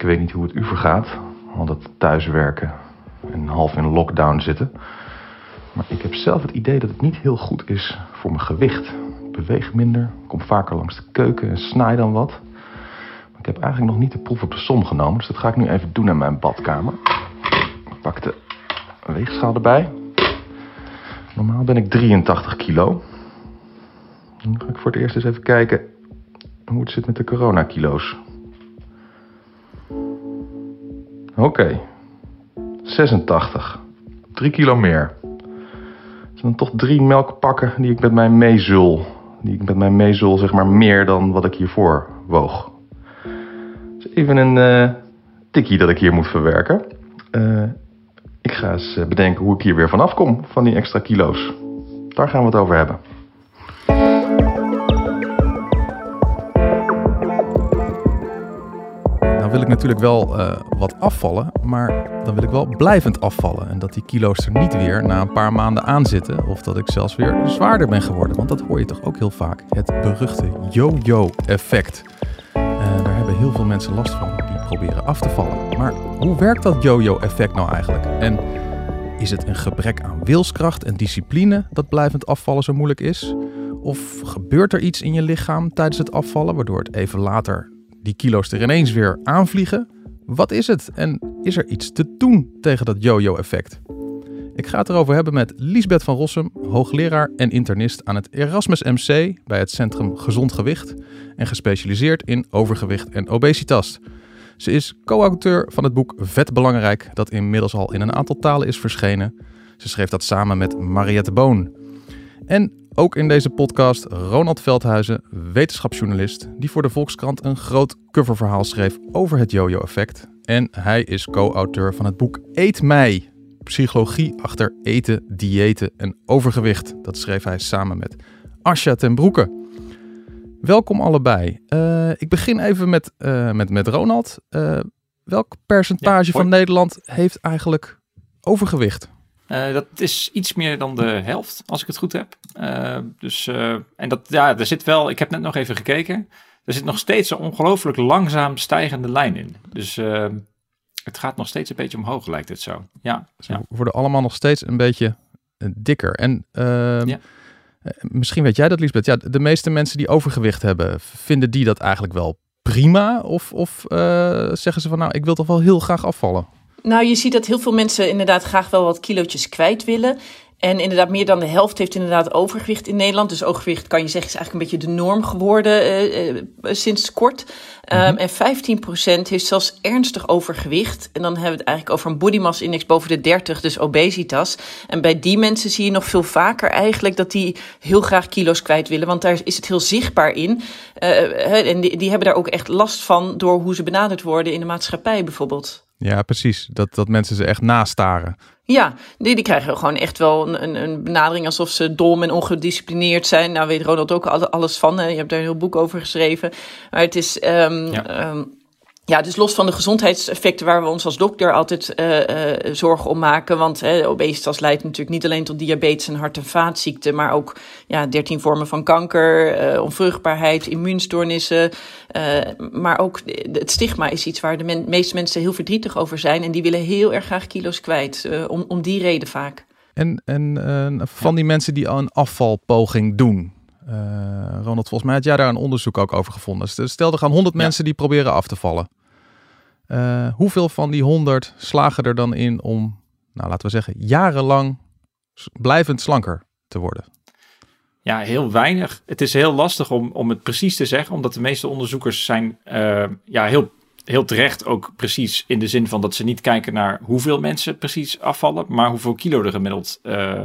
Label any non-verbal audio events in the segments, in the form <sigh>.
Ik weet niet hoe het u vergaat, want het thuiswerken en half in lockdown zitten. Maar ik heb zelf het idee dat het niet heel goed is voor mijn gewicht. Ik beweeg minder, kom vaker langs de keuken en snaai dan wat. Maar ik heb eigenlijk nog niet de proef op de som genomen, dus dat ga ik nu even doen in mijn badkamer. Ik pak de weegschaal erbij. Normaal ben ik 83 kilo. Dan ga ik voor het eerst eens even kijken hoe het zit met de coronakilo's. Oké, 86. 3 kilo meer. Zijn dan toch drie melkpakken die ik met mij meezul. Die ik met mij meezul, zeg maar, meer dan wat ik hiervoor woog. Even een uh, tikkie dat ik hier moet verwerken. Uh, ik ga eens eh, bedenken hoe ik hier weer vanaf kom van die extra kilo's. Daar gaan we het over hebben. Wil ik natuurlijk wel uh, wat afvallen, maar dan wil ik wel blijvend afvallen. En dat die kilo's er niet weer na een paar maanden aan zitten. Of dat ik zelfs weer zwaarder ben geworden. Want dat hoor je toch ook heel vaak. Het beruchte yo-yo effect. Uh, daar hebben heel veel mensen last van die proberen af te vallen. Maar hoe werkt dat yo-yo effect nou eigenlijk? En is het een gebrek aan wilskracht en discipline dat blijvend afvallen zo moeilijk is? Of gebeurt er iets in je lichaam tijdens het afvallen waardoor het even later die kilo's er ineens weer aanvliegen? Wat is het en is er iets te doen tegen dat yo-yo-effect? Ik ga het erover hebben met Liesbeth van Rossum, hoogleraar en internist aan het Erasmus MC bij het Centrum Gezond Gewicht en gespecialiseerd in overgewicht en obesitas. Ze is co-auteur van het boek Vet Belangrijk, dat inmiddels al in een aantal talen is verschenen. Ze schreef dat samen met Mariette Boon. En ook in deze podcast Ronald Veldhuizen, wetenschapsjournalist, die voor de Volkskrant een groot coververhaal schreef over het yo-yo-effect. En hij is co-auteur van het boek Eet mij, psychologie achter eten, diëten en overgewicht. Dat schreef hij samen met Asja ten Broeke. Welkom allebei. Uh, ik begin even met, uh, met, met Ronald. Uh, welk percentage ja, van Nederland heeft eigenlijk overgewicht? Dat is iets meer dan de helft, als ik het goed heb. dus, en dat, ja, er zit wel, ik heb net nog even gekeken. Er zit nog steeds een ongelooflijk langzaam stijgende lijn in. Dus het gaat nog steeds een beetje omhoog, lijkt het zo. Ja, ja. We worden allemaal nog steeds een beetje dikker. En ehm, ja. Eh, misschien weet jij dat, Lisbeth. Ja, de meeste mensen die overgewicht hebben, vinden die dat eigenlijk wel prima? Of, of zeggen ze van nou, ik wil toch wel heel graag afvallen? Nou, je ziet dat heel veel mensen inderdaad graag wel wat kilootjes kwijt willen. En inderdaad, meer dan de helft heeft inderdaad overgewicht in Nederland. Dus overgewicht kan je zeggen is eigenlijk een beetje de norm geworden uh, uh, sinds kort. Um, En 15% heeft zelfs ernstig overgewicht. En dan hebben we het eigenlijk over een body mass index boven de 30, dus obesitas. En bij die mensen zie je nog veel vaker eigenlijk dat die heel graag kilo's kwijt willen. Want daar is het heel zichtbaar in. Uh, en die, die hebben daar ook echt last van door hoe ze benaderd worden in de maatschappij bijvoorbeeld. Ja, precies. Dat, dat mensen ze echt nastaren. Ja, die, die krijgen gewoon echt wel een, een benadering alsof ze dom en ongedisciplineerd zijn. Nou weet Ronald ook alles van. Hè? Je hebt daar een heel boek over geschreven. Maar het is... Um, ja. Um, ja, dus los van de gezondheidseffecten waar we ons als dokter altijd uh, uh, zorgen om maken. Want hè, obesitas leidt natuurlijk niet alleen tot diabetes en hart- en vaatziekten, maar ook ja, 13 vormen van kanker, uh, onvruchtbaarheid, immuunstoornissen. maar ook het stigma is iets waar de men meeste mensen heel verdrietig over zijn. En die willen heel erg graag kilo's kwijt, om, om die reden vaak. En, en van die mensen die al een afvalpoging doen, Ronald, volgens mij had jij daar een onderzoek ook over gevonden. Stel, er gaan 100 ja. mensen die proberen af te vallen. Uh, hoeveel van die 100 slagen er dan in om, nou laten we zeggen, jarenlang blijvend slanker te worden? Ja, heel weinig. Het is heel lastig om, om het precies te zeggen, omdat de meeste onderzoekers zijn uh, ja, heel, heel terecht ook precies in de zin van dat ze niet kijken naar hoeveel mensen precies afvallen, maar hoeveel kilo er gemiddeld uh,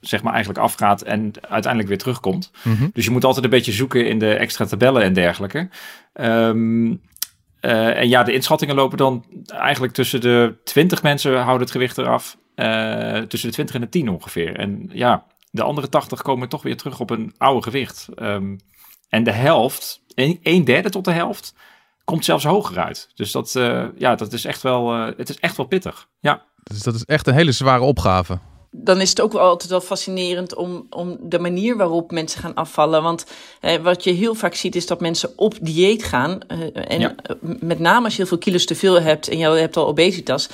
zeg maar eigenlijk afgaat en uiteindelijk weer terugkomt. Mm -hmm. Dus je moet altijd een beetje zoeken in de extra tabellen en dergelijke. Um, uh, en ja, de inschattingen lopen dan eigenlijk tussen de 20 mensen houden het gewicht eraf. Uh, tussen de 20 en de 10 ongeveer. En ja, de andere 80 komen toch weer terug op een oude gewicht. Um, en de helft, een, derde tot de helft, komt zelfs hoger uit. Dus dat, uh, ja, dat is echt wel, het is echt wel pittig. Ja. Dus dat is echt een hele zware opgave. Dan is het ook wel altijd wel fascinerend om, om de manier waarop mensen gaan afvallen. Want eh, wat je heel vaak ziet is dat mensen op dieet gaan. Eh, en met name als je heel veel kilo's te veel hebt en je hebt al obesitas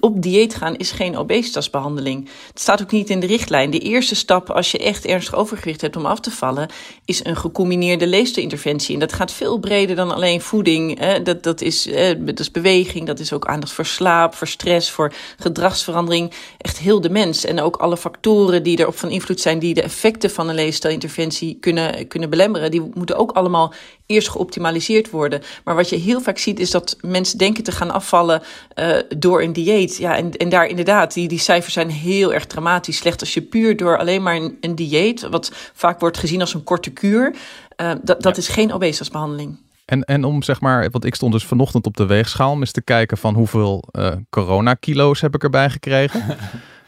op dieet gaan is geen obesitasbehandeling. Het staat ook niet in de richtlijn. De eerste stap als je echt ernstig overgewicht hebt om af te vallen, is een gecombineerde leefstijlinterventie. En dat gaat veel breder dan alleen voeding. Dat, dat, is, dat is beweging, dat is ook aandacht voor slaap, voor stress, voor gedragsverandering. Echt heel de mens. En ook alle factoren die erop van invloed zijn, die de effecten van een leefstijlinterventie kunnen, kunnen belemmeren, die moeten ook allemaal eerst geoptimaliseerd worden. Maar wat je heel vaak ziet, is dat mensen denken te gaan afvallen uh, door een dieet. Ja, en, en daar inderdaad, die, die cijfers zijn heel erg dramatisch slecht. Als je puur door alleen maar een, een dieet, wat vaak wordt gezien als een korte kuur, uh, dat, dat is geen obesitasbehandeling. En, en om zeg maar, want ik stond dus vanochtend op de weegschaal om eens te kijken van hoeveel uh, corona-kilo's heb ik erbij gekregen. <laughs>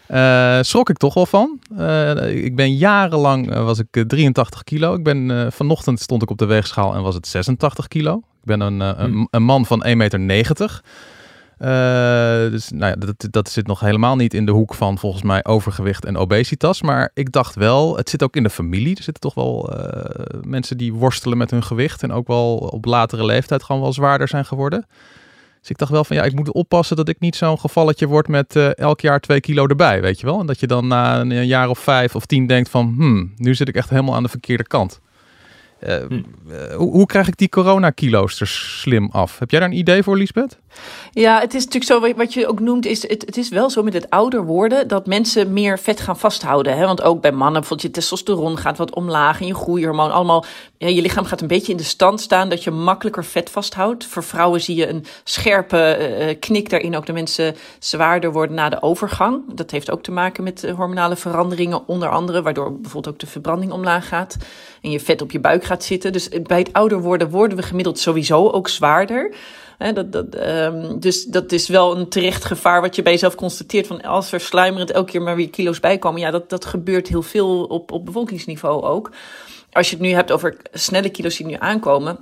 Uh, schrok ik toch wel van. Uh, ik ben jarenlang, uh, was ik 83 kilo. Ik ben, vanochtend stond ik op de weegschaal en was het 86 kilo. Ik ben een, een, hm. een, man van 1,90 meter. dus nou ja, dat, dat zit nog helemaal niet in de hoek van volgens mij overgewicht en obesitas. Maar ik dacht wel, het zit ook in de familie. Er zitten toch wel mensen die worstelen met hun gewicht. En ook wel op latere leeftijd gewoon wel zwaarder zijn geworden. Dus ik dacht wel van ja, ik moet oppassen dat ik niet zo'n gevalletje word met uh, elk jaar twee kilo erbij, weet je wel. En dat je dan na een jaar of vijf of tien denkt van, hmm, nu zit ik echt helemaal aan de verkeerde kant. Uh, hm. uh, hoe, hoe, krijg ik die corona-kilo's er slim af? Heb jij daar een idee voor, Lisbeth? Ja, het is natuurlijk zo, wat je ook noemt, is het, het is wel zo met het ouder worden dat mensen meer vet gaan vasthouden. Hè? Want ook bij mannen, bijvoorbeeld je testosteron gaat wat omlaag en je groeihormoon, allemaal, ja, je lichaam gaat een beetje in de stand staan dat je makkelijker vet vasthoudt. Voor vrouwen zie je een scherpe uh, knik daarin, ook de mensen zwaarder worden na de overgang. Dat heeft ook te maken met hormonale veranderingen, onder andere, waardoor bijvoorbeeld ook de verbranding omlaag gaat en je vet op je buik gaat zitten. Dus bij het ouder worden worden we gemiddeld sowieso ook zwaarder dat, dat, um, dus dat is wel een terecht gevaar wat je bij jezelf constateert. Van als er sluimerend elke keer maar weer kilo's bijkomen. Ja, dat, dat gebeurt heel veel op, op bevolkingsniveau ook. Als je het nu hebt over snelle kilo's die nu aankomen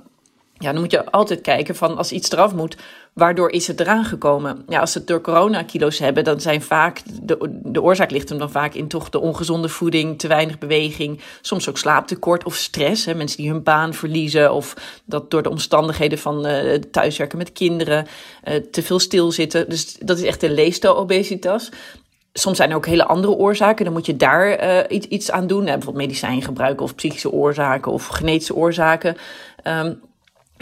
ja, dan moet je altijd kijken van als iets eraf moet, waardoor is het eraan gekomen? Ja, als ze het door coronakilo's hebben, dan zijn vaak, de, de oorzaak ligt hem dan vaak in toch de ongezonde voeding, te weinig beweging, soms ook slaaptekort of stress. Hè, mensen die hun baan verliezen of dat door de omstandigheden van uh, thuiswerken met kinderen, uh, te veel stilzitten. Dus dat is echt de leefstijl-obesitas. Soms zijn er ook hele andere oorzaken. Dan moet je daar uh, iets, iets aan doen. bijvoorbeeld medicijn gebruiken of psychische oorzaken of genetische oorzaken. Um,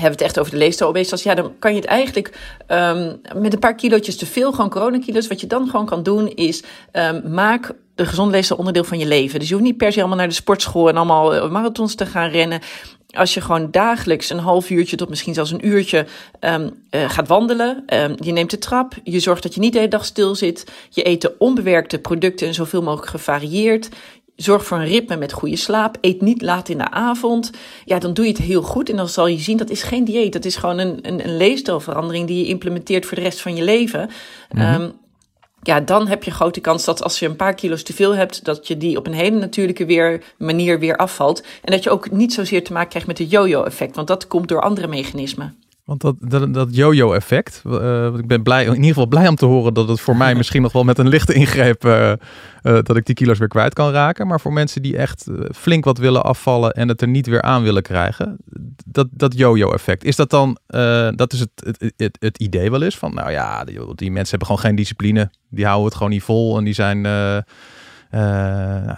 hebben het echt over de leefstijlobesitas, ja, dan kan je het eigenlijk um, met een paar kilootjes te veel, gewoon coronakilo's. Wat je dan gewoon kan doen is, um, maak de gezonde leefstijl onderdeel van je leven. Dus je hoeft niet per se allemaal naar de sportschool en allemaal eh, marathons te gaan rennen. Als je gewoon dagelijks een half uurtje tot misschien zelfs een uurtje um, uh, gaat wandelen, je neemt de trap, je zorgt dat je niet de hele dag stil zit, je eet de onbewerkte producten en zoveel mogelijk gevarieerd, Zorg voor een ritme met goede slaap. Eet niet laat in de avond. Ja, dan doe je het heel goed. En dan zal je zien, dat is geen dieet. Dat is gewoon een, een, een leefstijlverandering die je implementeert voor de rest van je leven. Mm um, ja, dan heb je grote kans dat als je een paar kilo's te veel hebt, dat je die op een hele natuurlijke weer, manier weer afvalt. En dat je ook niet zozeer te maken krijgt met het yo-yo-effect, want dat komt door andere mechanismen. Want dat, dat, dat yo-yo-effect, uh, ik ben blij, in ieder geval blij om te horen dat het voor mij <laughs> misschien nog wel met een lichte ingreep, uh, uh, dat ik die kilo's weer kwijt kan raken. Maar voor mensen die echt flink wat willen afvallen en het er niet weer aan willen krijgen, dat, dat yo-yo-effect, is dat dan, dat is het, het, het, het, idee wel eens van, nou ja, die, die, mensen hebben gewoon geen discipline, die houden het gewoon niet vol en die zijn...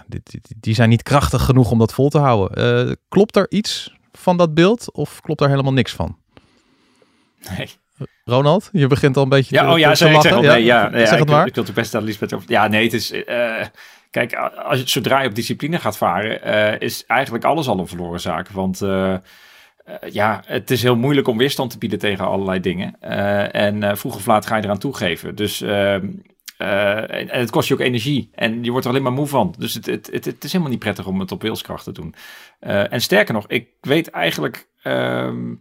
die, die, die, zijn niet krachtig genoeg om dat vol te houden. klopt er iets van dat beeld of klopt daar helemaal niks van? Nee. Ronald, je begint al een beetje ja, te, oh, ja, te lachen. Zeg, nee, ja, ja, zeg het maar. Ik wil het best aan Lisbeth over... Ja, nee, het is... Uh, kijk, als je, zodra je op discipline gaat varen, uh, is eigenlijk alles al een verloren zaak. Want... Uh, ja, het is heel moeilijk om weerstand te bieden tegen allerlei dingen. en vroeg of laat ga je eraan toegeven. Dus ehm, en het kost je ook energie. En je wordt er alleen maar moe van. Dus het, het, het, het is helemaal niet prettig om het op wilskracht te doen. en sterker nog, ik weet eigenlijk ehm,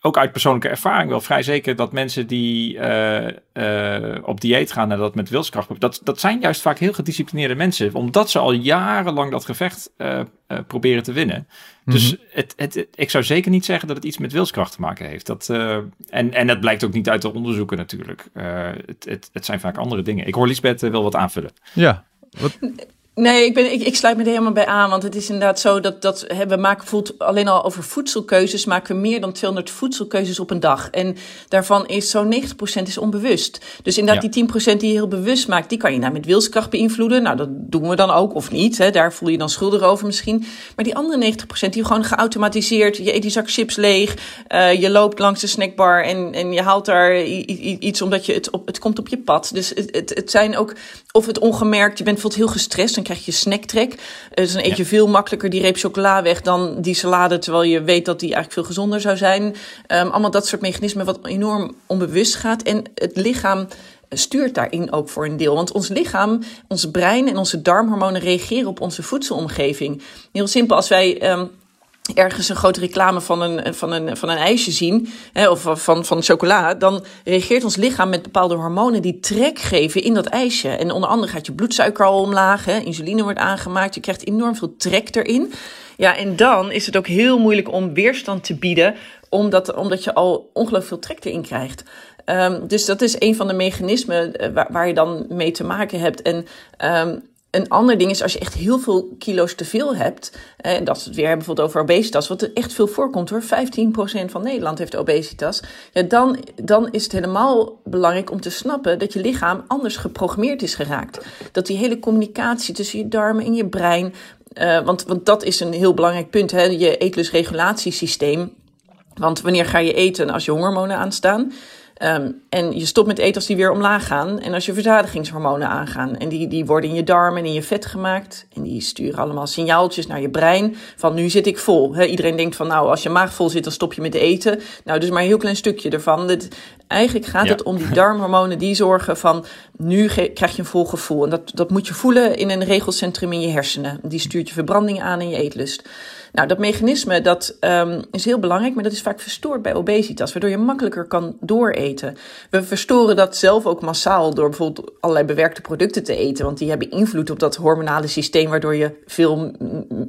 ook uit persoonlijke ervaring wel vrij zeker dat mensen die uh, uh, op dieet gaan en dat met wilskracht, dat, dat zijn juist vaak heel gedisciplineerde mensen, omdat ze al jarenlang dat gevecht uh, proberen te winnen. Dus mhm. het, het, ik zou zeker niet zeggen dat het iets met wilskracht te maken heeft. Dat, en, en dat blijkt ook niet uit de onderzoeken natuurlijk. het, het, het zijn vaak andere dingen. Ik hoor Lisbeth wel wat aanvullen. Ja, Wat? Nee, ik, ben, ik, ik sluit me er helemaal bij aan. Want het is inderdaad zo dat, dat hè, we maken bijvoorbeeld alleen al over voedselkeuzes, maken we meer dan 200 voedselkeuzes op een dag. En daarvan is zo'n 90% is onbewust. Dus inderdaad, die 10% die je heel bewust maakt, die kan je nou met wilskracht beïnvloeden. Nou, dat doen we dan ook, of niet. Hè, daar voel je dan schuldig over misschien. Maar die andere 90% die gewoon geautomatiseerd, je eet die zak chips leeg, uh, je loopt langs de snackbar en, en je haalt daar iets omdat je het, op, het komt op je pad. Dus het, het, het zijn ook, of het ongemerkt, je bent bijvoorbeeld heel gestrest, krijg je snacktrek. Dus dan eet je veel makkelijker die reep chocola weg dan die salade, terwijl je weet dat die eigenlijk veel gezonder zou zijn. Um, allemaal dat soort mechanismen wat enorm onbewust gaat. En het lichaam stuurt daarin ook voor een deel. Want ons lichaam, ons brein en onze darmhormonen reageren op onze voedselomgeving. Heel simpel, als wij um, ergens een grote reclame van een, van een, van een ijsje zien, hè, of van, van chocola, dan reageert ons lichaam met bepaalde hormonen die trek geven in dat ijsje. En onder andere gaat je bloedsuiker al omlaag, hè, insuline wordt aangemaakt, je krijgt enorm veel trek erin. Ja, en dan is het ook heel moeilijk om weerstand te bieden, omdat, omdat je al ongelooflijk veel trek erin krijgt. Um, dus dat is een van de mechanismen eh, waar, je dan mee te maken hebt. En um, een ander ding is als je echt heel veel kilo's te veel hebt, en dat is het weer bijvoorbeeld over obesitas, wat er echt veel voorkomt hoor, 15% van Nederland heeft obesitas, ja, dan, dan is het helemaal belangrijk om te snappen dat je lichaam anders geprogrammeerd is geraakt. Dat die hele communicatie tussen je darmen en je brein, uh, want, want dat is een heel belangrijk punt, hè, je eetlusregulatiesysteem. Want wanneer ga je eten als je hormonen aanstaan? Um, en je stopt met eten als die weer omlaag gaan. En als je verzadigingshormonen aangaan. En die, die worden in je darmen en in je vet gemaakt. En die sturen allemaal signaaltjes naar je brein. Van nu zit ik vol. He, iedereen denkt van nou, als je maag vol zit, dan stop je met eten. Nou, dus maar een heel klein stukje ervan. Dit, eigenlijk gaat het om die darmhormonen die zorgen van nu krijg je een vol gevoel. En dat, dat moet je voelen in een regelcentrum in je hersenen. Die stuurt je verbranding aan en je eetlust. Nou, dat mechanisme dat um, is heel belangrijk, maar dat is vaak verstoord bij obesitas, waardoor je makkelijker kan dooreten. We verstoren dat zelf ook massaal door bijvoorbeeld allerlei bewerkte producten te eten, want die hebben invloed op dat hormonale systeem, waardoor je veel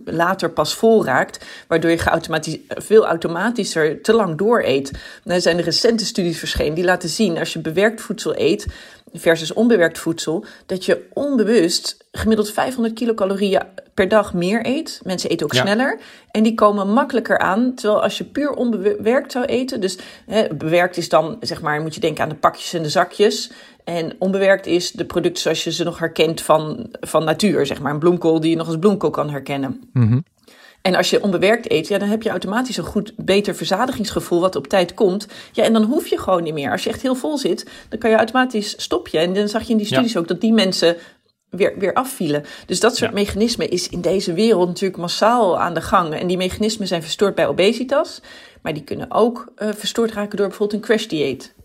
later pas vol raakt, waardoor je geautomatisch, veel automatischer te lang dooreet. Er zijn recente studies verschenen die laten zien, als je bewerkt voedsel eet, versus onbewerkt voedsel, dat je onbewust gemiddeld 500 kilocalorieën per dag meer eet. Mensen eten ook sneller en die komen makkelijker aan. Terwijl als je puur onbewerkt zou eten, dus hè, bewerkt is dan zeg maar, moet je denken aan de pakjes en de zakjes. En onbewerkt is de producten zoals je ze nog herkent van, van natuur, zeg maar. Een bloemkool die je nog als bloemkool kan herkennen. Mm en als je onbewerkt eet, ja, dan heb je automatisch een goed, beter verzadigingsgevoel wat op tijd komt. Ja, en dan hoef je gewoon niet meer. Als je echt heel vol zit, dan kan je automatisch stoppen. En dan zag je in die studies ook dat die mensen weer, weer afvielen. Dus dat soort mechanismen is in deze wereld natuurlijk massaal aan de gang. En die mechanismen zijn verstoord bij obesitas, maar die kunnen ook uh, verstoord raken door bijvoorbeeld een crash dieet.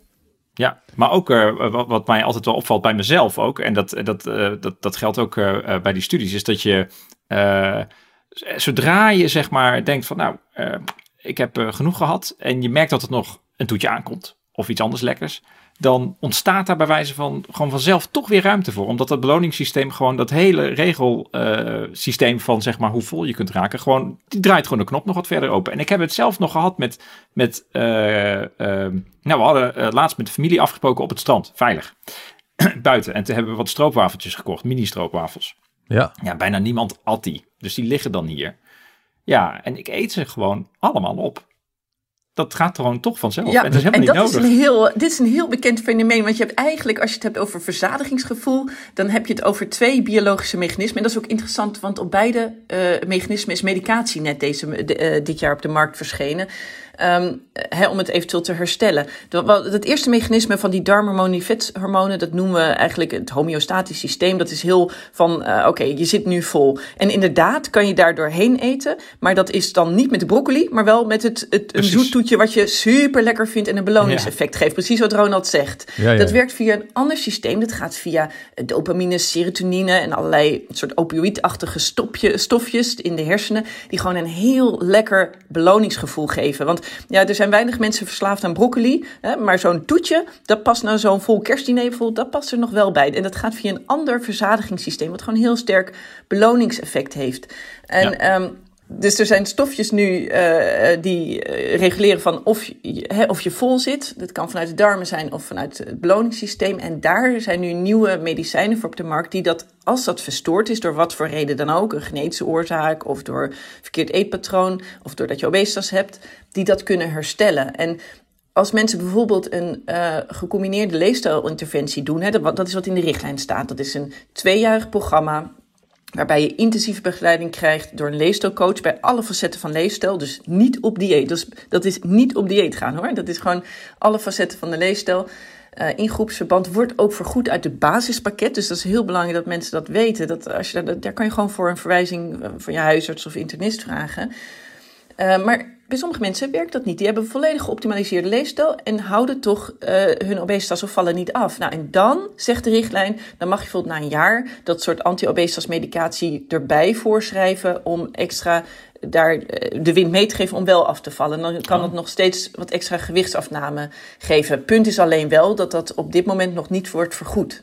Ja, maar ook uh, wat, wat, mij altijd wel opvalt bij mezelf ook, en dat, dat, uh, dat, dat geldt ook bij die studies, is dat je zodra je zeg maar denkt van nou, uh, ik heb uh, genoeg gehad en je merkt dat het nog een toetje aankomt of iets anders lekkers, dan ontstaat daar bij wijze van gewoon vanzelf toch weer ruimte voor. Omdat dat beloningssysteem gewoon dat hele regelsysteem van zeg maar hoe vol je kunt raken, gewoon die draait gewoon de knop nog wat verder open. En ik heb het zelf nog gehad met, met nou we hadden laatst met de familie afgesproken op het strand, veilig, <clears throat> buiten. En toen hebben we wat stroopwafeltjes gekocht, mini stroopwafels. Ja. ja, bijna niemand at die. Dus die liggen dan hier. Ja, en ik eet ze gewoon allemaal op. Dat gaat gewoon toch vanzelf. Ja, en dat is helemaal en dat niet nodig. Is een heel, dit is een heel bekend fenomeen. Want je hebt eigenlijk, als je het hebt over verzadigingsgevoel, dan heb je het over twee biologische mechanismen. En dat is ook interessant, want op beide uh, mechanismen is medicatie net deze, uh, dit jaar op de markt verschenen. Um, om het eventueel te herstellen. Het eerste mechanisme van die darmhormonen, die vethormonen, dat noemen we eigenlijk het homeostatisch systeem. Dat is heel van, uh, oké, okay, je zit nu vol. En inderdaad kan je daar doorheen eten, maar dat is dan niet met de broccoli, maar wel met het, het een wat je super lekker vindt en een beloningseffect ja. geeft. Precies wat Ronald zegt. Ja. Dat werkt via een ander systeem. Dat gaat via dopamine, serotonine en allerlei soort opioïdachtige stopje, stofjes in de hersenen, die gewoon een heel lekker beloningsgevoel geven. Want ja, er zijn weinig mensen verslaafd aan broccoli. Hè, maar zo'n toetje, dat past nou zo'n vol kerstdiner bijvoorbeeld, dat past er nog wel bij. En dat gaat via een ander verzadigingssysteem, wat gewoon een heel sterk beloningseffect heeft. En ja. um, dus er zijn stofjes nu uh, die reguleren van of je, of je vol zit. Dat kan vanuit de darmen zijn of vanuit het beloningssysteem. En daar zijn nu nieuwe medicijnen voor op de markt die dat, als dat verstoord is, door wat voor reden dan ook, een genetische oorzaak of door verkeerd eetpatroon of doordat je obesitas hebt, die dat kunnen herstellen. En als mensen bijvoorbeeld een gecombineerde leefstijlinterventie doen, hè, dat, dat is wat in de richtlijn staat. Dat is een tweejarig programma waarbij je intensieve begeleiding krijgt door een leefstijlcoach bij alle facetten van leefstijl. Dus niet op dieet. Dus dat is niet op dieet gaan hoor. Dat is gewoon alle facetten van de leefstijl. Uh, in groepsverband wordt ook vergoed uit het basispakket. Dus dat is heel belangrijk dat mensen dat weten. Dat als je, daar, daar kan je gewoon voor een verwijzing eh, van je huisarts of internist vragen. Uh, maar bij sommige mensen werkt dat niet. Die hebben een volledig geoptimaliseerde leefstijl en houden toch uh, hun obesitas of vallen niet af. Nou, en dan zegt de richtlijn, dan mag je bijvoorbeeld na een jaar dat soort anti-obesitas medicatie erbij voorschrijven om extra daar eh, de wind mee te geven om wel af te vallen. Dan kan het nog steeds wat extra gewichtsafname geven. Punt is alleen wel dat dat op dit moment nog niet wordt vergoed.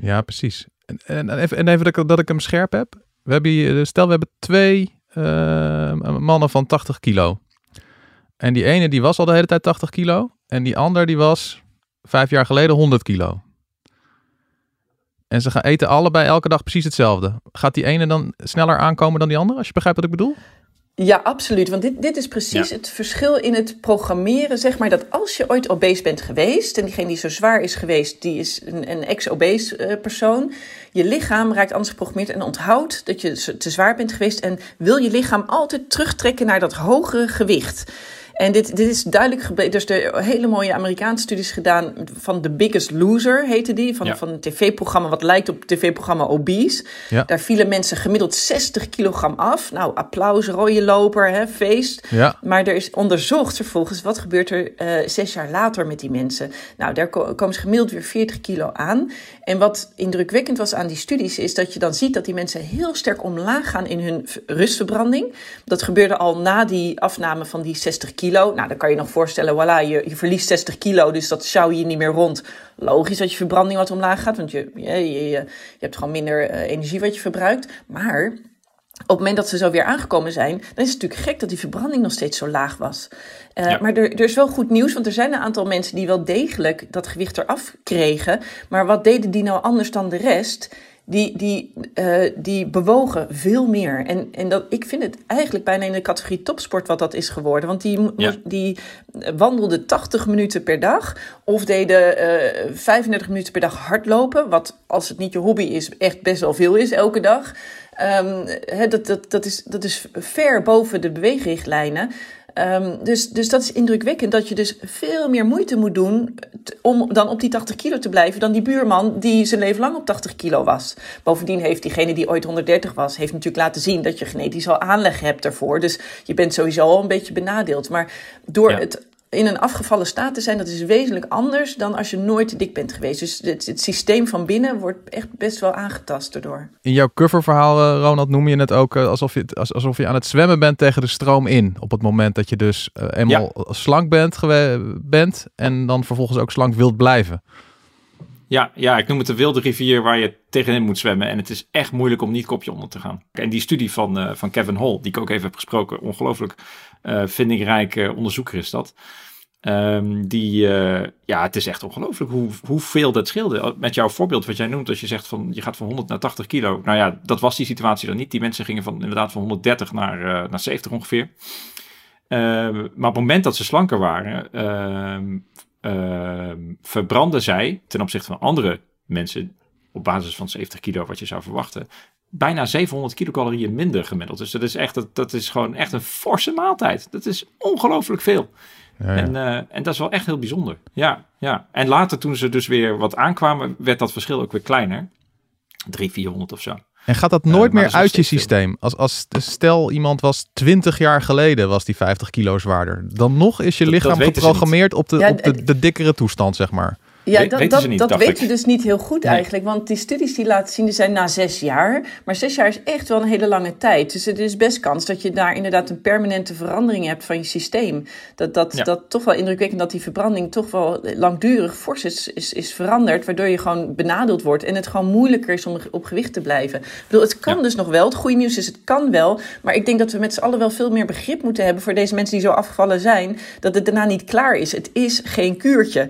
Ja, precies. En, en, even, en even dat ik, dat ik hem scherp heb. We hebben hier, stel we hebben twee uh, mannen van 80 kilo. En die ene die was al de hele tijd 80 kilo. En die ander die was vijf jaar geleden 100 kilo. En ze gaan eten allebei elke dag precies hetzelfde. Gaat die ene dan sneller aankomen dan die andere, als je begrijpt wat ik bedoel? Ja, absoluut. Want dit, dit is precies het verschil in het programmeren. Zeg maar dat als je ooit obese bent geweest, en diegene die zo zwaar is geweest, die is een, een ex-obese uh, persoon. Je lichaam raakt anders geprogrammeerd en onthoudt dat je te zwaar bent geweest. En wil je lichaam altijd terugtrekken naar dat hogere gewicht. En dit, dit is duidelijk gebleken. Dus er hele mooie Amerikaanse studies gedaan van The Biggest Loser, heette die. Van, van een tv-programma wat lijkt op het tv-programma Obese. Ja. Daar vielen mensen gemiddeld 60 kilogram af. Nou, applaus, rode loper, hè, feest. Ja. Maar er is onderzocht vervolgens wat gebeurt er uh, zes jaar later met die mensen. Nou, daar komen ze gemiddeld weer 40 kilo aan. En wat indrukwekkend was aan die studies is dat je dan ziet dat die mensen heel sterk omlaag gaan in hun rustverbranding. Dat gebeurde al na die afname van die 60 kilo. Nou, dan kan je nog voorstellen, voilà, je, je verliest 60 kilo, dus dat zou je niet meer rond. Logisch dat je verbranding wat omlaag gaat, want je, je, je, hebt gewoon minder uh, energie wat je verbruikt. Maar op het moment dat ze zo weer aangekomen zijn, dan is het natuurlijk gek dat die verbranding nog steeds zo laag was. Uh, ja. Maar er, er, is wel goed nieuws, want er zijn een aantal mensen die wel degelijk dat gewicht eraf kregen. Maar wat deden die nou anders dan de rest? die, die, uh, die bewogen veel meer. En, en dat, ik vind het eigenlijk bijna in de categorie topsport wat dat is geworden. Want die, ja. die wandelden 80 minuten per dag of deden uh, eh, 35 minuten per dag hardlopen. Wat als het niet je hobby is, echt best wel veel is elke dag. Um, he, dat, dat, dat, is, dat is ver boven de beweegrichtlijnen. Um, dus, dus dat is indrukwekkend dat je dus veel meer moeite moet doen om dan op die 80 kilo te blijven dan die buurman die zijn leven lang op 80 kilo was. Bovendien heeft diegene die ooit 130 was, heeft natuurlijk laten zien dat je genetisch al aanleg hebt ervoor. Dus je bent sowieso al een beetje benadeeld. Maar door ja. het in een afgevallen staat te zijn, dat is wezenlijk anders dan als je nooit te dik bent geweest. Dus het, het systeem van binnen wordt echt best wel aangetast erdoor. In jouw coververhaal, uh, Ronald, noem je het ook uh, alsof, je, alsof je aan het zwemmen bent tegen de stroom in. Op het moment dat je dus uh, eenmaal ja. slank bent, bent en dan vervolgens ook slank wilt blijven. Ja, ja, ik noem het de wilde rivier waar je tegenin moet zwemmen. En het is echt moeilijk om niet kopje onder te gaan. En die studie van, uh, van Kevin Hall, die ik ook even heb gesproken, ongelooflijk uh, vindingrijk onderzoeker is dat. Um, die, ja, het is echt ongelooflijk hoe, hoeveel dat scheelde. Met jouw voorbeeld wat jij noemt, als je zegt van je gaat van 100 naar 80 kilo. Nou ja, dat was die situatie dan niet. Die mensen gingen van inderdaad van 130 naar, naar 70 ongeveer. Uh, maar op het moment dat ze slanker waren, verbrandden zij ten opzichte van andere mensen op basis van 70 kilo, wat je zou verwachten, bijna 700 kilocalorieën minder gemiddeld. Dus dat is echt, dat, dat is gewoon echt een forse maaltijd. Dat is ongelooflijk veel. Ja, ja. En, uh, en dat is wel echt heel bijzonder. Ja, ja. En later toen ze dus weer wat aankwamen, werd dat verschil ook weer kleiner. 300, 400 of zo. En gaat dat nooit uh, meer uit je systeem? Als, als stel iemand was 20 jaar geleden was die 50 kilo zwaarder. Dan nog is je dat, lichaam geprogrammeerd op, de, ja, op de, de dikkere toestand, zeg maar. Ja, dat, dat, dat weet je dus niet heel goed eigenlijk. Want die studies die laten zien, die zijn na zes jaar. Maar zes jaar is echt wel een hele lange tijd. Dus het is best kans dat je daar inderdaad een permanente verandering hebt van je systeem. Dat, dat, dat toch wel indrukwekkend dat die verbranding toch wel langdurig fors is, is, is veranderd. Waardoor je gewoon benadeeld wordt en het gewoon moeilijker is om op gewicht te blijven. Ik bedoel, het kan dus nog wel. Het goede nieuws is, het kan wel. Maar ik denk dat we met z'n allen wel veel meer begrip moeten hebben voor deze mensen die zo afgevallen zijn. Dat het daarna niet klaar is. Het is geen kuurtje.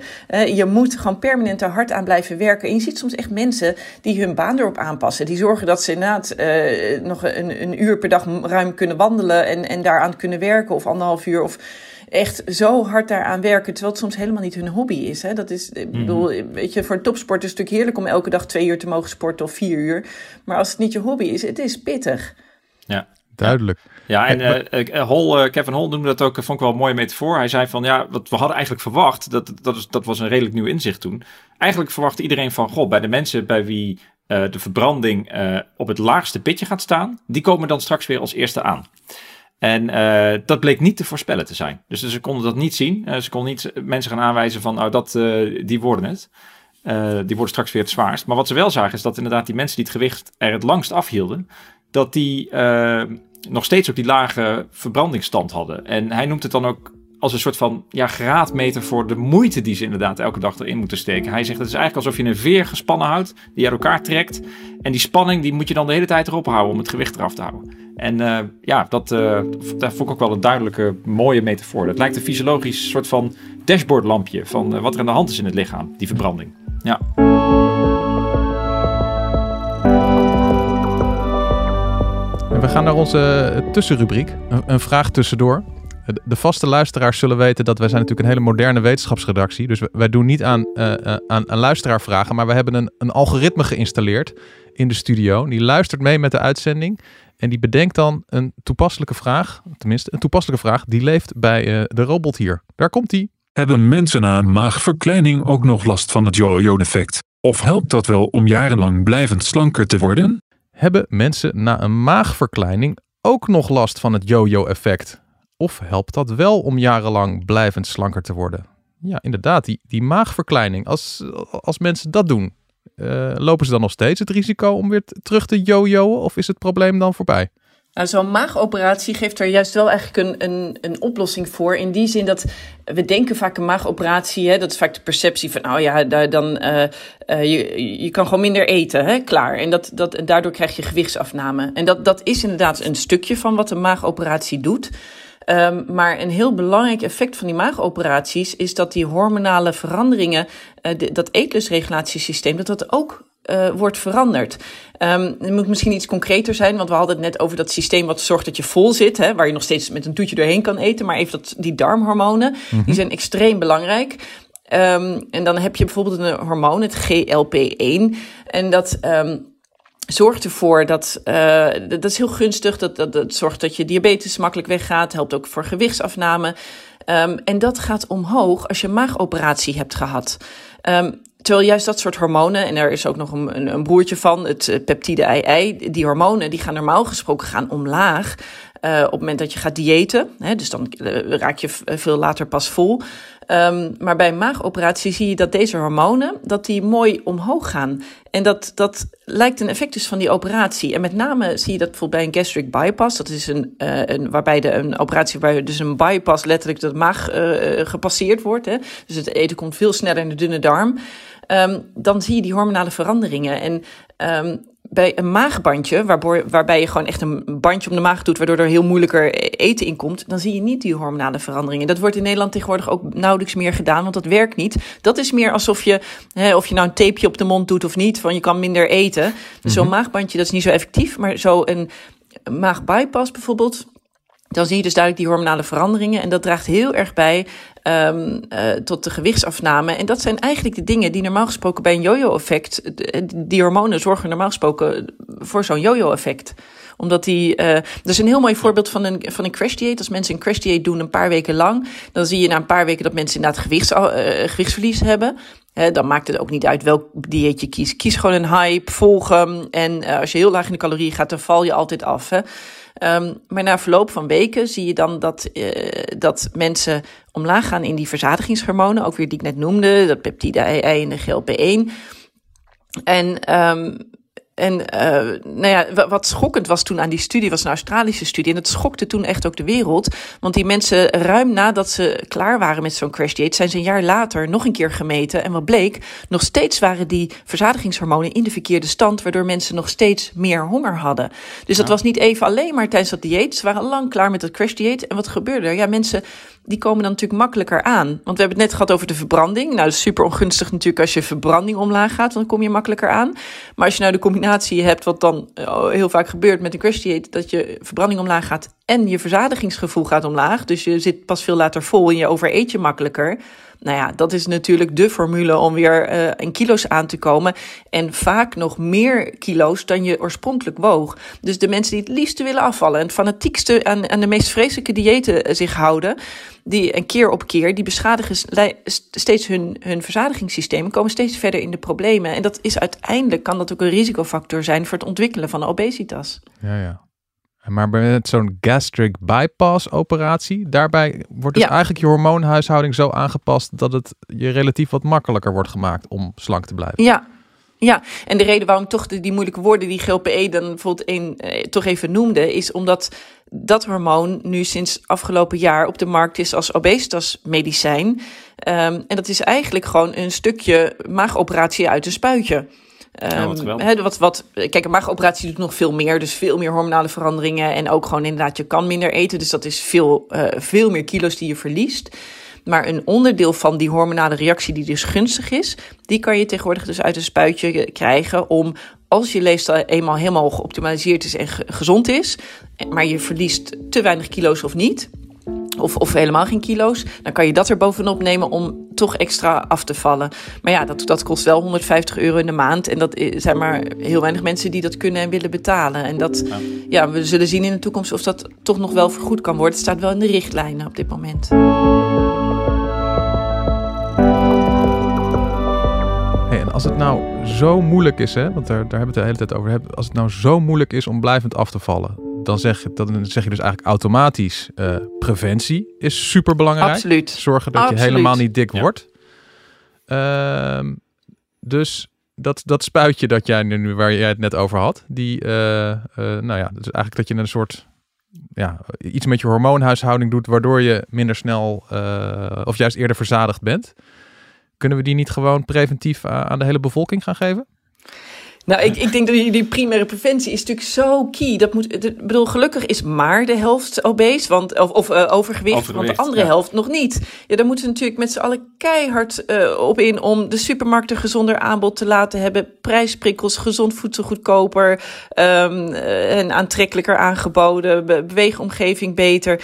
je moet gewoon permanent er hard aan blijven werken. En je ziet soms echt mensen die hun baan erop aanpassen. Die zorgen dat ze inderdaad uh, nog een, een uur per dag ruim kunnen wandelen en, en daaraan kunnen werken. Of anderhalf uur. Of echt zo hard daaraan werken, terwijl het soms helemaal niet hun hobby is. Hè? Dat is, ik mhm. bedoel, weet je, voor topsport is het natuurlijk heerlijk om elke dag twee uur te mogen sporten of vier uur. Maar als het niet je hobby is, het is pittig. Ja, duidelijk. Ja, en uh, Kevin Hol noemde dat ook, vond ik wel een mooie metafoor. Hij zei van, ja, wat we hadden eigenlijk verwacht, dat, dat, is, dat was een redelijk nieuw inzicht toen. Eigenlijk verwachtte iedereen van, god, bij de mensen bij wie uh, de verbranding op het laagste pitje gaat staan, die komen dan straks weer als eerste aan. En dat bleek niet te voorspellen te zijn. Dus ze konden dat niet zien. ze konden niet mensen gaan aanwijzen van, nou, dat, die worden het. die worden straks weer het zwaarst. Maar wat ze wel zagen is dat inderdaad die mensen die het gewicht er het langst afhielden, dat die nog steeds op die lage verbrandingsstand hadden. En hij noemt het dan ook als een soort van ja, graadmeter voor de moeite die ze inderdaad elke dag erin moeten steken. Hij zegt het is eigenlijk alsof je een veer gespannen houdt die uit elkaar trekt. En die spanning die moet je dan de hele tijd erop houden om het gewicht eraf te houden. En uh, ja, dat, uh, dat vond ik ook wel een duidelijke, mooie metafoor. Dat lijkt een fysiologisch soort van dashboardlampje van uh, wat er aan de hand is in het lichaam, die verbranding. Ja. We gaan naar onze eh, tussenrubriek. Een, vraag tussendoor. De vaste luisteraars zullen weten dat wij zijn natuurlijk een hele moderne wetenschapsredactie. Dus wij doen niet aan, uh, aan, aan luisteraarvragen, maar we hebben een, een algoritme geïnstalleerd in de studio. Die luistert mee met de uitzending en die bedenkt dan een toepasselijke vraag. Tenminste, een toepasselijke vraag die leeft bij de robot hier. Daar komt die. Hebben mensen na maagverkleining ook nog last van het yo-yo-effect? Of helpt dat wel om jarenlang blijvend slanker te worden? Hebben mensen na een maagverkleining ook nog last van het yo-yo-effect? Of helpt dat wel om jarenlang blijvend slanker te worden? Ja, inderdaad, die, die maagverkleining. Als, als mensen dat doen, uh, lopen ze dan nog steeds het risico om weer terug te yo-yoen? Of is het probleem dan voorbij? Nou, zo'n maagoperatie geeft er juist wel eigenlijk een, een, een oplossing voor. In die zin dat we denken vaak een maagoperatie, hè, dat is vaak de perceptie van, oh ja, dan, uh, uh, je, je kan gewoon minder eten, hè, klaar. En dat, dat, en daardoor krijg je gewichtsafname. En dat, dat is inderdaad een stukje van wat een maagoperatie doet. Um, maar een heel belangrijk effect van die maagoperaties is dat die hormonale veranderingen, de, dat eetlusregulatiesysteem, dat dat ook uh, wordt veranderd. Um, het moet misschien iets concreter zijn, want we hadden het net over dat systeem wat zorgt dat je vol zit, hè, waar je nog steeds met een toetje doorheen kan eten. Maar even dat, die darmhormonen, die mhm. zijn extreem belangrijk. Um, en dan heb je bijvoorbeeld een hormoon, het GLP-1. En dat um, zorgt ervoor dat, uh, dat is heel gunstig, dat, dat, dat zorgt dat je diabetes makkelijk weggaat, helpt ook voor gewichtsafname. Um, en dat gaat omhoog als je een maagoperatie hebt gehad. Um, Terwijl juist dat soort hormonen, en er is ook nog een, een broertje van, het eh, peptide II, die hormonen die gaan normaal gesproken gaan omlaag. Uh, op het moment dat je gaat diëten, hè, dus dan uh, raak je veel later pas vol. Um, maar bij een maagoperatie zie je dat deze hormonen dat die mooi omhoog gaan. En dat, dat lijkt een effect dus van die operatie. En met name zie je dat bijvoorbeeld bij een gastric bypass. Dat is een, een waarbij de, een operatie waarbij dus een bypass letterlijk de maag gepasseerd wordt. Hè. Dus het eten komt veel sneller in de dunne darm. Um, dan zie je die hormonale veranderingen. En um, bij een maagbandje, waarbij je gewoon echt een bandje om de maag doet, waardoor er heel moeilijker eten in komt, dan zie je niet die hormonale veranderingen. Dat wordt in Nederland tegenwoordig ook nauwelijks meer gedaan, want dat werkt niet. Dat is meer alsof je, hè, of je nou een tapeje op de mond doet of niet, van je kan minder eten. Dus zo'n maagbandje, dat is niet zo effectief, maar zo een maagbypass bijvoorbeeld, dan zie je dus duidelijk die hormonale veranderingen. En dat draagt heel erg bij um, uh, tot de gewichtsafname. En dat zijn eigenlijk de dingen die normaal gesproken bij een yo-yo-effect. Die hormonen zorgen normaal gesproken voor zo'n yo-yo-effect omdat die, uh, dat is een heel mooi voorbeeld van een, van een crash dieet. Als mensen een crash dieet doen een paar weken lang, dan zie je na een paar weken dat mensen inderdaad gewichts, gewichtsverlies hebben. dan maakt het ook niet uit welk dieet je kiest. Kies gewoon een hype, volg hem. En als je heel laag in de calorieën gaat, dan val je altijd af. Hè? Ehm, maar na verloop van weken zie je dan dat, dat mensen omlaag gaan in die verzadigingshormonen. Ook weer die ik net noemde, dat peptide I en de GLP-1. En um, en uh, nou ja, wat schokkend was toen aan die studie, was een Australische studie. En het schokte toen echt ook de wereld. Want die mensen, ruim nadat ze klaar waren met zo'n crash dieet, zijn ze een jaar later nog een keer gemeten. En wat bleek, nog steeds waren die verzadigingshormonen in de verkeerde stand, waardoor mensen nog steeds meer honger hadden. Dus dat was niet even alleen maar tijdens dat dieet. Ze waren lang klaar met dat crash dieet. En wat gebeurde er? Ja, mensen die komen dan natuurlijk makkelijker aan. Want we hebben het net gehad over de verbranding. Nou, dat is super ongunstig natuurlijk als je verbranding omlaag gaat, dan kom je makkelijker aan. Maar als je nou de combinatie hebt, wat dan eh, heel vaak gebeurt met een crash dat je verbranding omlaag gaat en je verzadigingsgevoel gaat omlaag. Dus je zit pas veel later vol en je overeet je makkelijker. Nou ja, dat is natuurlijk de formule om weer uh, in kilo's aan te komen. En vaak nog meer kilo's dan je oorspronkelijk woog. Dus de mensen die het liefste willen afvallen en fanatiekste aan, aan de meest vreselijke diëten eh, zich houden, die een keer op keer, die beschadigen steeds hun, hun verzadigingssysteem en komen steeds verder in de problemen. En dat is uiteindelijk, kan dat ook een risicofactor zijn voor het ontwikkelen van obesitas. Ja, ja. Maar met zo'n gastric bypass operatie, daarbij wordt dus eigenlijk je hormoonhuishouding zo aangepast dat het je relatief wat makkelijker wordt gemaakt om slank te blijven. Ja, ja, en de reden waarom toch die moeilijke woorden die GLP-1 dan bijvoorbeeld een, eh, toch even noemde, is omdat dat hormoon nu sinds afgelopen jaar op de markt is als obesitasmedicijn. Um, en dat is eigenlijk gewoon een stukje maagoperatie uit een spuitje. Um, wat, wat, kijk, een maagoperatie doet nog veel meer. Dus veel meer hormonale veranderingen. En ook gewoon inderdaad, je kan minder eten. Dus dat is veel, uh, veel meer kilo's die je verliest. Maar een onderdeel van die hormonale reactie die dus gunstig is, die kan je tegenwoordig dus uit een spuitje krijgen om als je leefstijl eenmaal helemaal geoptimaliseerd is en gezond is, maar je verliest te weinig kilo's of niet, of, of helemaal geen kilo's, dan kan je dat er bovenop nemen om toch extra af te vallen. Maar ja, dat, dat kost wel 150 euro in de maand. En dat zijn maar heel weinig mensen die dat kunnen en willen betalen. En dat, ja. ja, we zullen zien in de toekomst of dat toch nog wel vergoed kan worden. Het staat wel in de richtlijnen op dit moment. Hey, en als het nou zo moeilijk is, hè, want daar, daar hebben we het de hele tijd over, als het nou zo moeilijk is om blijvend af te vallen, dan zeg, dan zeg je dus eigenlijk automatisch uh, preventie is super belangrijk. Absoluut. Zorgen dat je helemaal niet dik wordt. Uh, dus dat, dat spuitje dat jij nu, waar jij het net over had, die, uh, nou ja, dus eigenlijk dat je een soort, ja, iets met je hormoonhuishouding doet, waardoor je minder snel of juist eerder verzadigd bent. Kunnen we die niet gewoon preventief aan de hele bevolking gaan geven? Nou, ik, ik denk dat die, primaire preventie is natuurlijk zo key. Dat moet, ik bedoel, gelukkig is maar de helft obese, want, of, of uh, overgewicht, want de andere helft nog niet. Ja, daar moeten we natuurlijk met z'n allen keihard uh, op in om de supermarkten gezonder aanbod te laten hebben. Prijsprikkels, gezond voedsel goedkoper um, en aantrekkelijker aangeboden, be beweegomgeving beter.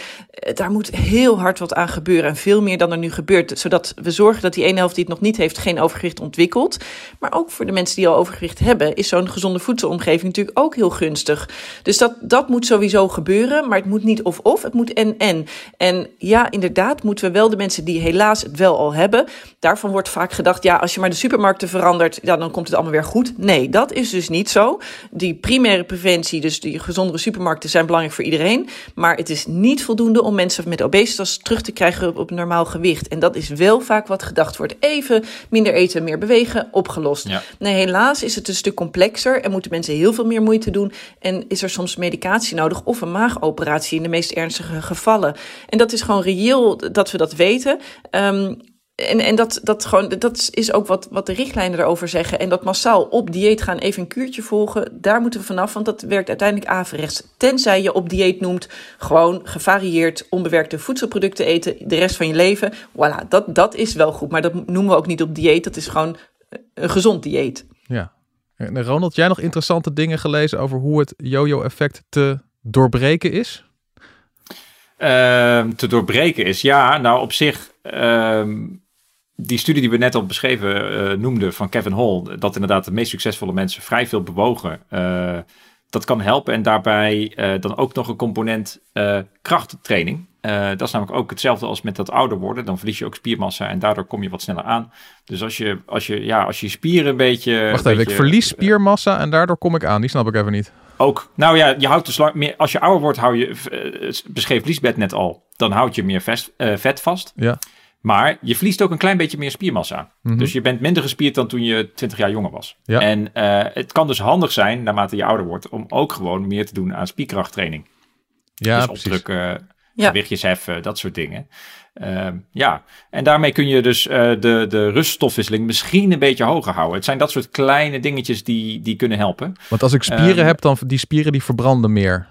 daar moet heel hard wat aan gebeuren en veel meer dan er nu gebeurt. Zodat we zorgen dat die ene helft die het nog niet heeft geen overgewicht ontwikkelt. Maar ook voor de mensen die al overgewicht hebben is zo'n gezonde voedselomgeving natuurlijk ook heel gunstig. Dus dat, dat moet sowieso gebeuren, maar het moet niet of-of, het moet en-en. En ja, inderdaad moeten we wel de mensen die helaas het wel al hebben, daarvan wordt vaak gedacht, ja, als je maar de supermarkten verandert, ja, dan komt het allemaal weer goed. Nee, dat is dus niet zo. Die primaire preventie, dus die gezondere supermarkten, zijn belangrijk voor iedereen. Maar het is niet voldoende om mensen met obesitas terug te krijgen op, op normaal gewicht. En dat is wel vaak wat gedacht wordt. Even minder eten, meer bewegen, opgelost. Nee, helaas is het een stuk complexer en moeten mensen heel veel meer moeite doen. En is er soms medicatie nodig of een maagoperatie in de meest ernstige gevallen. En dat is gewoon reëel dat we dat weten. Um, en, en dat, dat, gewoon, dat is ook wat, wat de richtlijnen erover zeggen. En dat massaal op dieet gaan, even een kuurtje volgen, daar moeten we vanaf, want dat werkt uiteindelijk averechts. Tenzij je op dieet noemt gewoon gevarieerd, onbewerkte voedselproducten eten de rest van je leven. Voilà, dat, dat is wel goed. Maar dat noemen we ook niet op dieet, dat is gewoon een gezond dieet. Ja, en Ronald, jij nog interessante dingen gelezen over hoe het yo-yo-effect te doorbreken is? Uh, te doorbreken is, ja. Nou, op zich, uh, die studie die we net al beschreven uh, noemden van Kevin Hall, dat inderdaad de meest succesvolle mensen vrij veel bewogen, uh, dat kan helpen. En daarbij dan ook nog een component krachttraining. dat is namelijk ook hetzelfde als met dat ouder worden. Dan verlies je ook spiermassa en daardoor kom je wat sneller aan. Dus als je, als je, ja, als je spieren een beetje... Wacht even, beetje, ik verlies spiermassa en daardoor kom ik aan. Die snap ik even niet. Ook, nou ja, je houdt dus lang meer, als je ouder wordt, hou je, beschreef Liesbeth net al, dan houd je meer vest, vet vast. Ja. Maar je verliest ook een klein beetje meer spiermassa. Mhm. Dus je bent minder gespierd dan toen je 20 jaar jonger was. Ja. En uh, het kan dus handig zijn, naarmate je ouder wordt, om ook gewoon meer te doen aan spierkrachttraining. Ja, dus precies. opdrukken, Ja. gewichtjes heffen, dat soort dingen. Uh, ja, en daarmee kun je dus uh, de, de ruststofwisseling misschien een beetje hoger houden. Het zijn dat soort kleine dingetjes die, die kunnen helpen. Want als ik spieren Ehm, heb, dan die spieren die verbranden meer.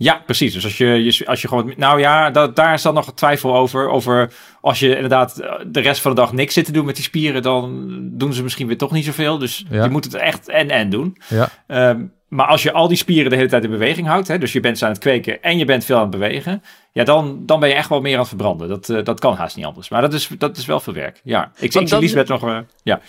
Ja, precies. Dus als je, als je gewoon. Nou ja, dat, daar is dan nog twijfel over. Over als je inderdaad eh, de rest van de dag niks zit te doen met die spieren, dan doen ze misschien weer toch niet zoveel. Dus Ja. je moet het echt en-en doen. Ja. Ehm, maar als je al die spieren de hele tijd in beweging houdt, hè, dus je bent ze aan het kweken en je bent veel aan het bewegen, ja, dan, dan ben je echt wel meer aan het verbranden. Dat, eh, dat kan haast niet anders. Maar dat is, dat is wel veel werk. Ja, ik, zie Lisbeth nog. eh, ja.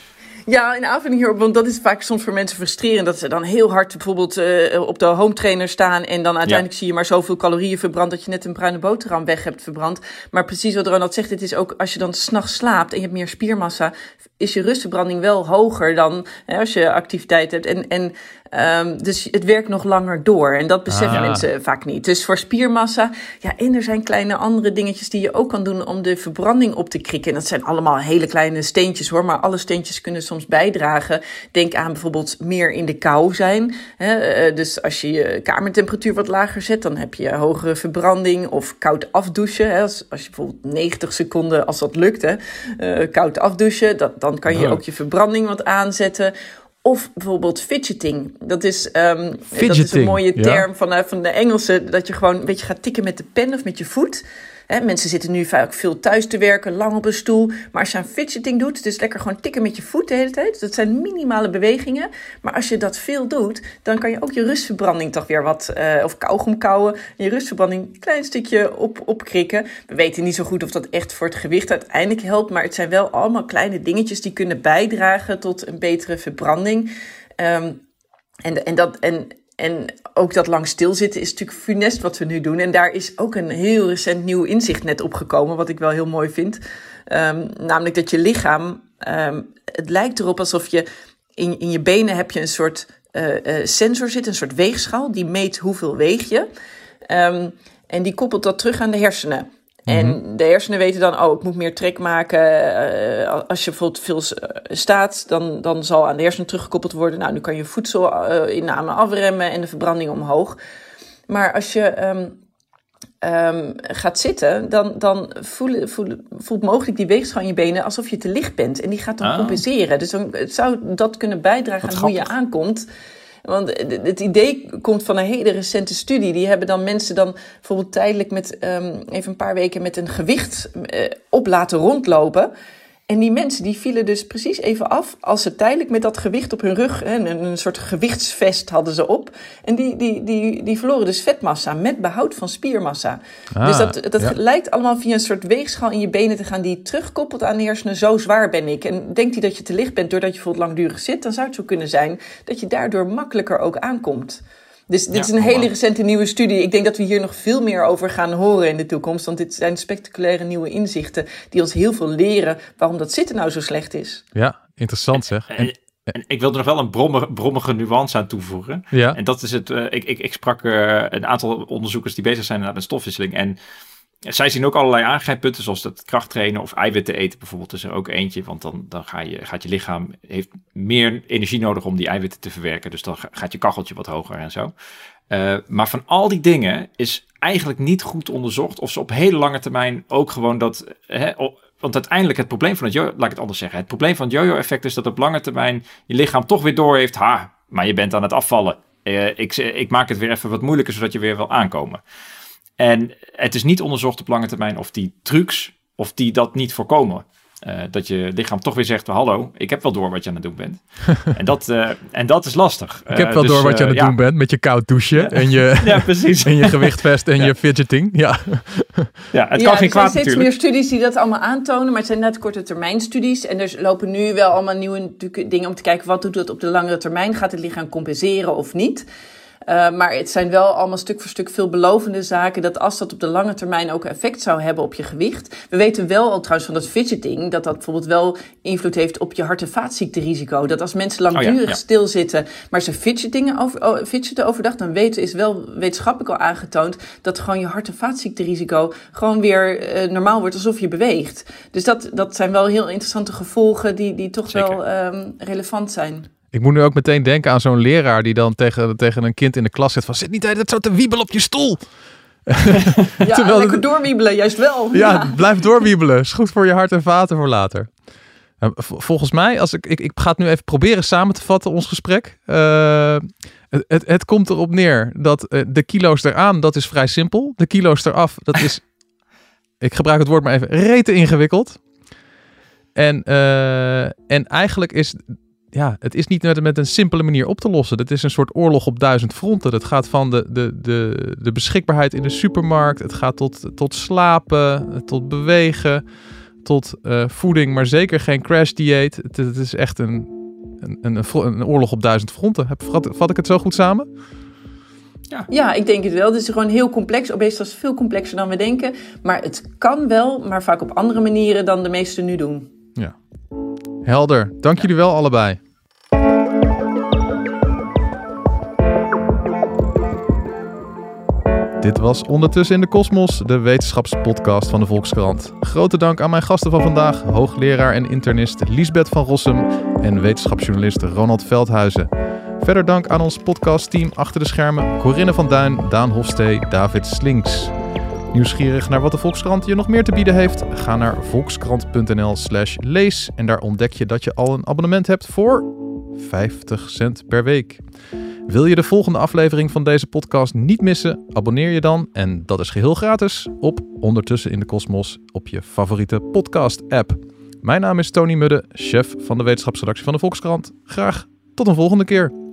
Ja, in aanvulling hierop, want dat is vaak soms voor mensen frustrerend. Dat ze dan heel hard bijvoorbeeld eh, op de home trainer staan. En dan uiteindelijk zie je maar zoveel calorieën verbrand. dat je net een bruine boterham weg hebt verbrand. Maar precies wat Ronald zegt, het is ook als je dan s'nachts slaapt. en je hebt meer spiermassa. is je rustverbranding wel hoger dan hè, als je activiteit hebt. En, en ehm, dus het werkt nog langer door. En dat beseffen Ah. mensen vaak niet. Dus voor spiermassa, ja, en er zijn kleine andere dingetjes die je ook kan doen om de verbranding op te krikken. En dat zijn allemaal hele kleine steentjes hoor, maar alle steentjes kunnen soms bijdragen. Denk aan bijvoorbeeld meer in de kou zijn. Hè? eh, Dus als je je kamertemperatuur wat lager zet, dan heb je hogere verbranding of koud afdouchen. Hè? Als, als je bijvoorbeeld 90 seconden, als dat lukt, hè, eh, koud afdouchen, dat, dan kan je Oh. ook je verbranding wat aanzetten. Of bijvoorbeeld fidgeting. Dat is, ehm, dat is een mooie ja. term van, eh, van de Engelsen. Dat je gewoon een beetje gaat tikken met de pen of met je voet. Mensen zitten nu vaak veel thuis te werken, lang op een stoel. Maar als je aan fidgeting doet, dus lekker gewoon tikken met je voet de hele tijd. Dat zijn minimale bewegingen. Maar als je dat veel doet, dan kan je ook je rustverbranding toch weer wat... eh, of kauwgom kauwen, je rustverbranding een klein stukje op, opkrikken. We weten niet zo goed of dat echt voor het gewicht uiteindelijk helpt. Maar het zijn wel allemaal kleine dingetjes die kunnen bijdragen tot een betere verbranding. Ehm, en, en, dat, en, en ook dat lang stilzitten is natuurlijk funest wat we nu doen. En daar is ook een heel recent nieuw inzicht net opgekomen, wat ik wel heel mooi vind. Ehm, namelijk dat je lichaam, ehm, het lijkt erop alsof je in, in je benen heb je een soort eh, eh, sensor zit, een soort weegschaal, die meet hoeveel weeg je. Ehm, en die koppelt dat terug aan de hersenen. En de hersenen weten dan, oh, ik moet meer trek maken. Eh, als je bijvoorbeeld veel eh, staat, dan, dan zal aan de hersenen teruggekoppeld worden. Nou, nu kan je voedselinname afremmen en de verbranding omhoog. Maar als je ehm, ehm, gaat zitten, dan, dan voelen, voelen, voelt mogelijk die weegschaal in je benen alsof je te licht bent. En die gaat dan Ah. compenseren. Dus dan het zou dat kunnen bijdragen Wat aan hoe je aankomt. Want het idee komt van een hele recente studie. Die hebben dan mensen dan bijvoorbeeld tijdelijk met ehm, even een paar weken met een gewicht eh, op laten rondlopen. En die mensen die vielen dus precies even af als ze tijdelijk met dat gewicht op hun rug, hè, een, een soort gewichtsvest hadden ze op. En die, die, die, die verloren dus vetmassa met behoud van spiermassa. Ah, dus dat, dat ja. lijkt allemaal via een soort weegschaal in je benen te gaan die terugkoppelt aan de hersenen. Zo zwaar ben ik. En denkt hij dat je te licht bent doordat je bijvoorbeeld langdurig zit, dan zou het zo kunnen zijn dat je daardoor makkelijker ook aankomt. Dus dit Ja, is een hele recente nieuwe studie. Ik denk dat we hier nog veel meer over gaan horen in de toekomst. Want dit zijn spectaculaire nieuwe inzichten die ons heel veel leren waarom dat zitten nou zo slecht is. Ja, interessant zeg. En, En, ik wilde nog wel een brommige, brommige nuance aan toevoegen. ja, En dat is het. eh, ik, ik, ik sprak eh, een aantal onderzoekers die bezig zijn met stofwisseling. En zij zien ook allerlei aangrijppunten, zoals dat krachttrainen of eiwitten eten bijvoorbeeld. is er ook eentje, want dan, dan ga je, gaat je lichaam heeft meer energie nodig om die eiwitten te verwerken. Dus dan ga- gaat je kacheltje wat hoger en zo. Eh, maar van al die dingen is eigenlijk niet goed onderzocht of ze op hele lange termijn ook gewoon dat. Hè, want uiteindelijk het probleem van het yo, laat ik het anders zeggen. Het probleem van het yo-yo-effect is dat op lange termijn je lichaam toch weer door heeft. Ha, maar je bent aan het afvallen. Eh, ik, ik maak het weer even wat moeilijker zodat je weer wil aankomen. En het is niet onderzocht op lange termijn of die trucs, of die dat niet voorkomen. Eh, dat je lichaam toch weer zegt, hallo, ik heb wel door wat je aan het doen bent. <laughs> en, dat, eh, en dat is lastig. ik heb wel door wat je aan het doen bent met je koud douchen en je, eh, <laughs> Ja, precies. <laughs> en je gewichtvest en je fidgeting. Ja, Ja, het ja, kan geen er zijn kwaad steeds natuurlijk. meer studies die dat allemaal aantonen, maar het zijn net korte termijn studies. En er lopen nu wel allemaal nieuwe dingen om te kijken wat doet dat op de langere termijn. Gaat het lichaam compenseren of niet? Uh, maar het zijn wel allemaal stuk voor stuk veelbelovende zaken. Dat als dat op de lange termijn ook effect zou hebben op je gewicht. We weten wel al trouwens van dat fidgeting. Dat dat bijvoorbeeld wel invloed heeft op je hart- en vaatziekterisico. Dat als mensen langdurig oh ja, stilzitten. Maar ze fidgetingen over, oh, fidgeten overdag. Dan weten is wel wetenschappelijk al aangetoond. Dat gewoon je hart- en vaatziekterisico gewoon weer uh, normaal wordt alsof je beweegt. Dus dat, dat zijn wel heel interessante gevolgen die, die toch wel um, relevant zijn. Ik moet nu ook meteen denken aan zo'n leraar die dan tegen, tegen een kind in de klas zit van zit niet tijd zo te wiebelen op je stoel. <laughs> ja, <laughs> Terwijl lekker doorwiebelen, juist wel. Ja, ja, blijf <laughs> doorwiebelen. Is goed voor je hart en vaten voor later. Volgens mij, als ik, ik, ik ga het nu even proberen samen te vatten, ons gesprek. Uh, het, het, het, komt erop neer dat uh, de kilo's eraan, dat is vrij simpel. De kilo's eraf, dat is, ik gebruik het woord maar even, rete ingewikkeld. En, uh, en eigenlijk is ja, het is niet met, met een simpele manier op te lossen. Het is een soort oorlog op duizend fronten. Het gaat van de, de, de, de beschikbaarheid in de supermarkt. Het gaat tot, tot slapen, tot bewegen, tot uh, voeding, maar zeker geen crash dieet. Het, het is echt een, een, een, een, oorlog op duizend fronten. Heb, vat, vat ik het zo goed samen? Ja. ja, ik denk het wel. Het is gewoon heel complex. Obesitas is veel complexer dan we denken. Maar het kan wel, maar vaak op andere manieren dan de meesten nu doen. Ja, Helder. Dank jullie wel allebei. Dit was Ondertussen in de Kosmos, de wetenschapspodcast van de Volkskrant. Grote dank aan mijn gasten van vandaag, hoogleraar en internist Liesbeth van Rossum en wetenschapsjournalist Ronald Veldhuizen. Verder dank aan ons podcastteam achter de schermen Corinne van Duin, Daan Hofstee, David Slinks. Nieuwsgierig naar wat de Volkskrant je nog meer te bieden heeft? Ga naar volkskrant.nl/slash lees en daar ontdek je dat je al een abonnement hebt voor 50 cent per week. Wil je de volgende aflevering van deze podcast niet missen? Abonneer je dan, en dat is geheel gratis, op Ondertussen in de Kosmos op je favoriete podcast-app. Mijn naam is Tony Mudde, chef van de wetenschapsredactie van de Volkskrant. Graag tot een volgende keer.